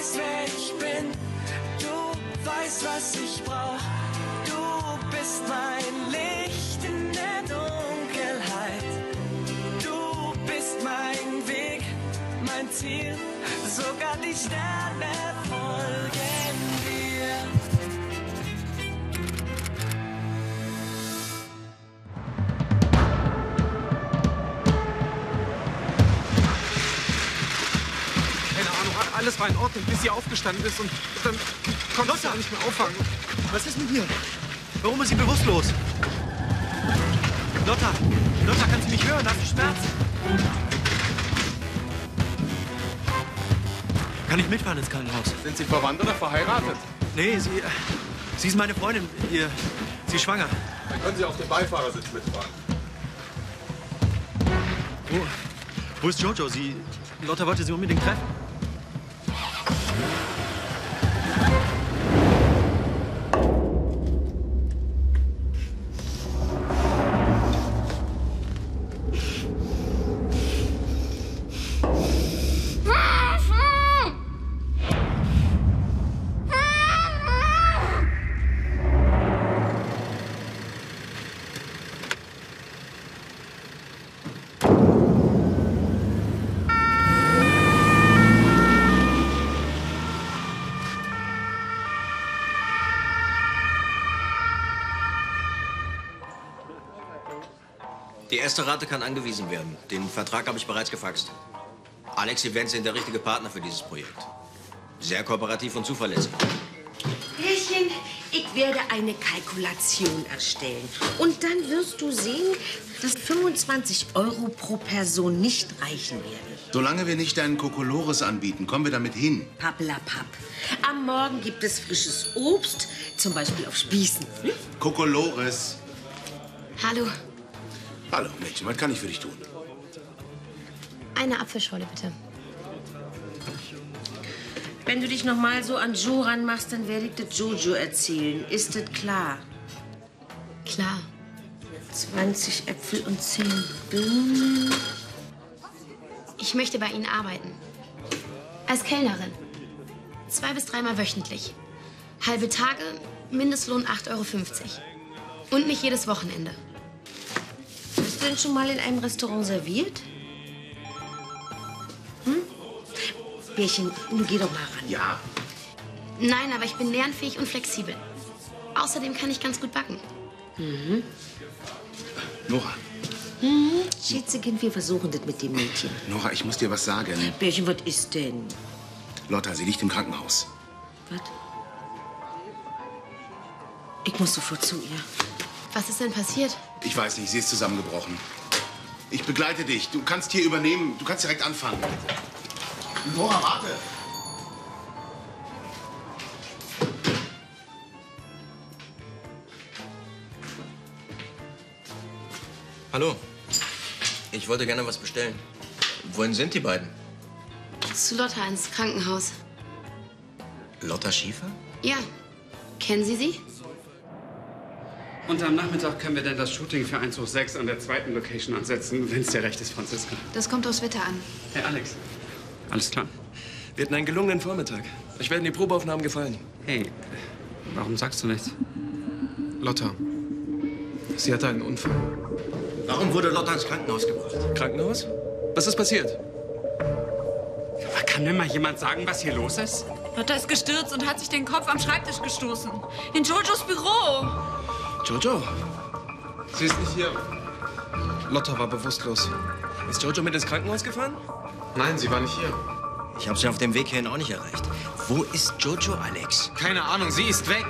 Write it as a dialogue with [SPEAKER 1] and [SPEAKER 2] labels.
[SPEAKER 1] weißt, wer ich bin. Du weißt,
[SPEAKER 2] was ich brauch.
[SPEAKER 3] Du bist mein Licht in der Dunkelheit. Du bist mein Weg, mein Ziel. Sogar die Sterne
[SPEAKER 2] war in Ordnung, bis sie aufgestanden ist und dann konnte sie auch nicht mehr auffangen.
[SPEAKER 4] Was ist mit ihr? Warum ist sie bewusstlos? Lotta! Lotta, kannst du mich hören? Hast du Schmerzen? Kann ich mitfahren ins Krankenhaus?
[SPEAKER 2] Sind Sie verwandt oder verheiratet?
[SPEAKER 4] Nee, sie, äh, sie ist meine Freundin. Ihr, sie ist schwanger.
[SPEAKER 2] Dann können Sie auf dem Beifahrersitz mitfahren.
[SPEAKER 4] Wo, wo ist Jojo? Sie, Lotta wollte sie unbedingt treffen.
[SPEAKER 5] Die erste Rate kann angewiesen werden. Den Vertrag habe ich bereits gefaxt. Alex Events sind der richtige Partner für dieses Projekt. Sehr kooperativ und zuverlässig.
[SPEAKER 6] Pärchen, ich werde eine Kalkulation erstellen. Und dann wirst du sehen, dass 25 Euro pro Person nicht reichen werden.
[SPEAKER 7] Solange wir nicht einen Kokolores anbieten, kommen wir damit hin.
[SPEAKER 6] Pappelapapp. Am Morgen gibt es frisches Obst, zum Beispiel auf Spießen. Hm?
[SPEAKER 7] Kokolores.
[SPEAKER 8] Hallo,
[SPEAKER 7] Hallo, Mädchen, was kann ich für dich tun?
[SPEAKER 8] eine Apfelschorle bitte.
[SPEAKER 6] Wenn du dich noch mal so an Joe ranmachst, dann werde ich das Jojo erzählen. Ist das klar?
[SPEAKER 8] Klar.
[SPEAKER 6] 20 Äpfel und 10 Birnen.
[SPEAKER 8] Ich möchte bei Ihnen arbeiten. Als Kellnerin. Zwei bis dreimal wöchentlich. Halbe Tage, Mindestlohn 8,50 Euro. Und nicht jedes Wochenende.
[SPEAKER 6] Bist du denn schon mal in einem Restaurant serviert? Hm? Bärchen, nun geh doch mal ran.
[SPEAKER 7] Ja.
[SPEAKER 8] Nein, aber ich bin lernfähig und flexibel. Außerdem kann ich ganz gut backen.
[SPEAKER 6] Mhm.
[SPEAKER 7] Nora,
[SPEAKER 6] Mhm. Schätzekind, wir versuchen das mit dem Mädchen.
[SPEAKER 7] Nora, ich muss dir was sagen.
[SPEAKER 6] Bärchen, was ist denn?
[SPEAKER 7] Lotta, sie liegt im Krankenhaus.
[SPEAKER 6] Was? Ich muss sofort zu ihr.
[SPEAKER 8] Was ist denn passiert?
[SPEAKER 7] Ich weiß nicht, sie ist zusammengebrochen. Ich begleite dich. Du kannst hier übernehmen. Du kannst direkt anfangen. Nora, warte.
[SPEAKER 5] Hallo. Ich wollte gerne was bestellen. Wohin sind die beiden?
[SPEAKER 8] Zu Lotta ins Krankenhaus.
[SPEAKER 5] Lotta Schiefer?
[SPEAKER 8] Ja. Kennen Sie sie?
[SPEAKER 9] Und am Nachmittag können wir dann das Shooting für Einzug 6 an der zweiten Location ansetzen, wenn es dir recht ist, Franziska.
[SPEAKER 10] Das kommt aufs Wetter an.
[SPEAKER 9] Hey, Alex. Alles klar?
[SPEAKER 11] Wir hatten einen gelungenen Vormittag. Euch werden die Probeaufnahmen gefallen.
[SPEAKER 9] Hey, warum sagst du nichts?
[SPEAKER 2] Lotta. Sie hatte einen Unfall.
[SPEAKER 5] Warum wurde Lotta ins Krankenhaus gebracht?
[SPEAKER 11] Krankenhaus? Was ist passiert?
[SPEAKER 9] Aber kann mir mal jemand sagen, was hier los ist?
[SPEAKER 10] Lotta ist gestürzt und hat sich den Kopf am Schreibtisch gestoßen. In Jojos Büro.
[SPEAKER 11] Jojo?
[SPEAKER 2] Sie ist nicht hier. Lotta war bewusstlos.
[SPEAKER 11] Ist Jojo mit ins Krankenhaus gefahren?
[SPEAKER 2] Nein, sie war nicht hier.
[SPEAKER 5] Ich habe sie auf dem Weg hierhin auch nicht erreicht. Wo ist Jojo, Alex?
[SPEAKER 2] Keine Ahnung, sie ist weg.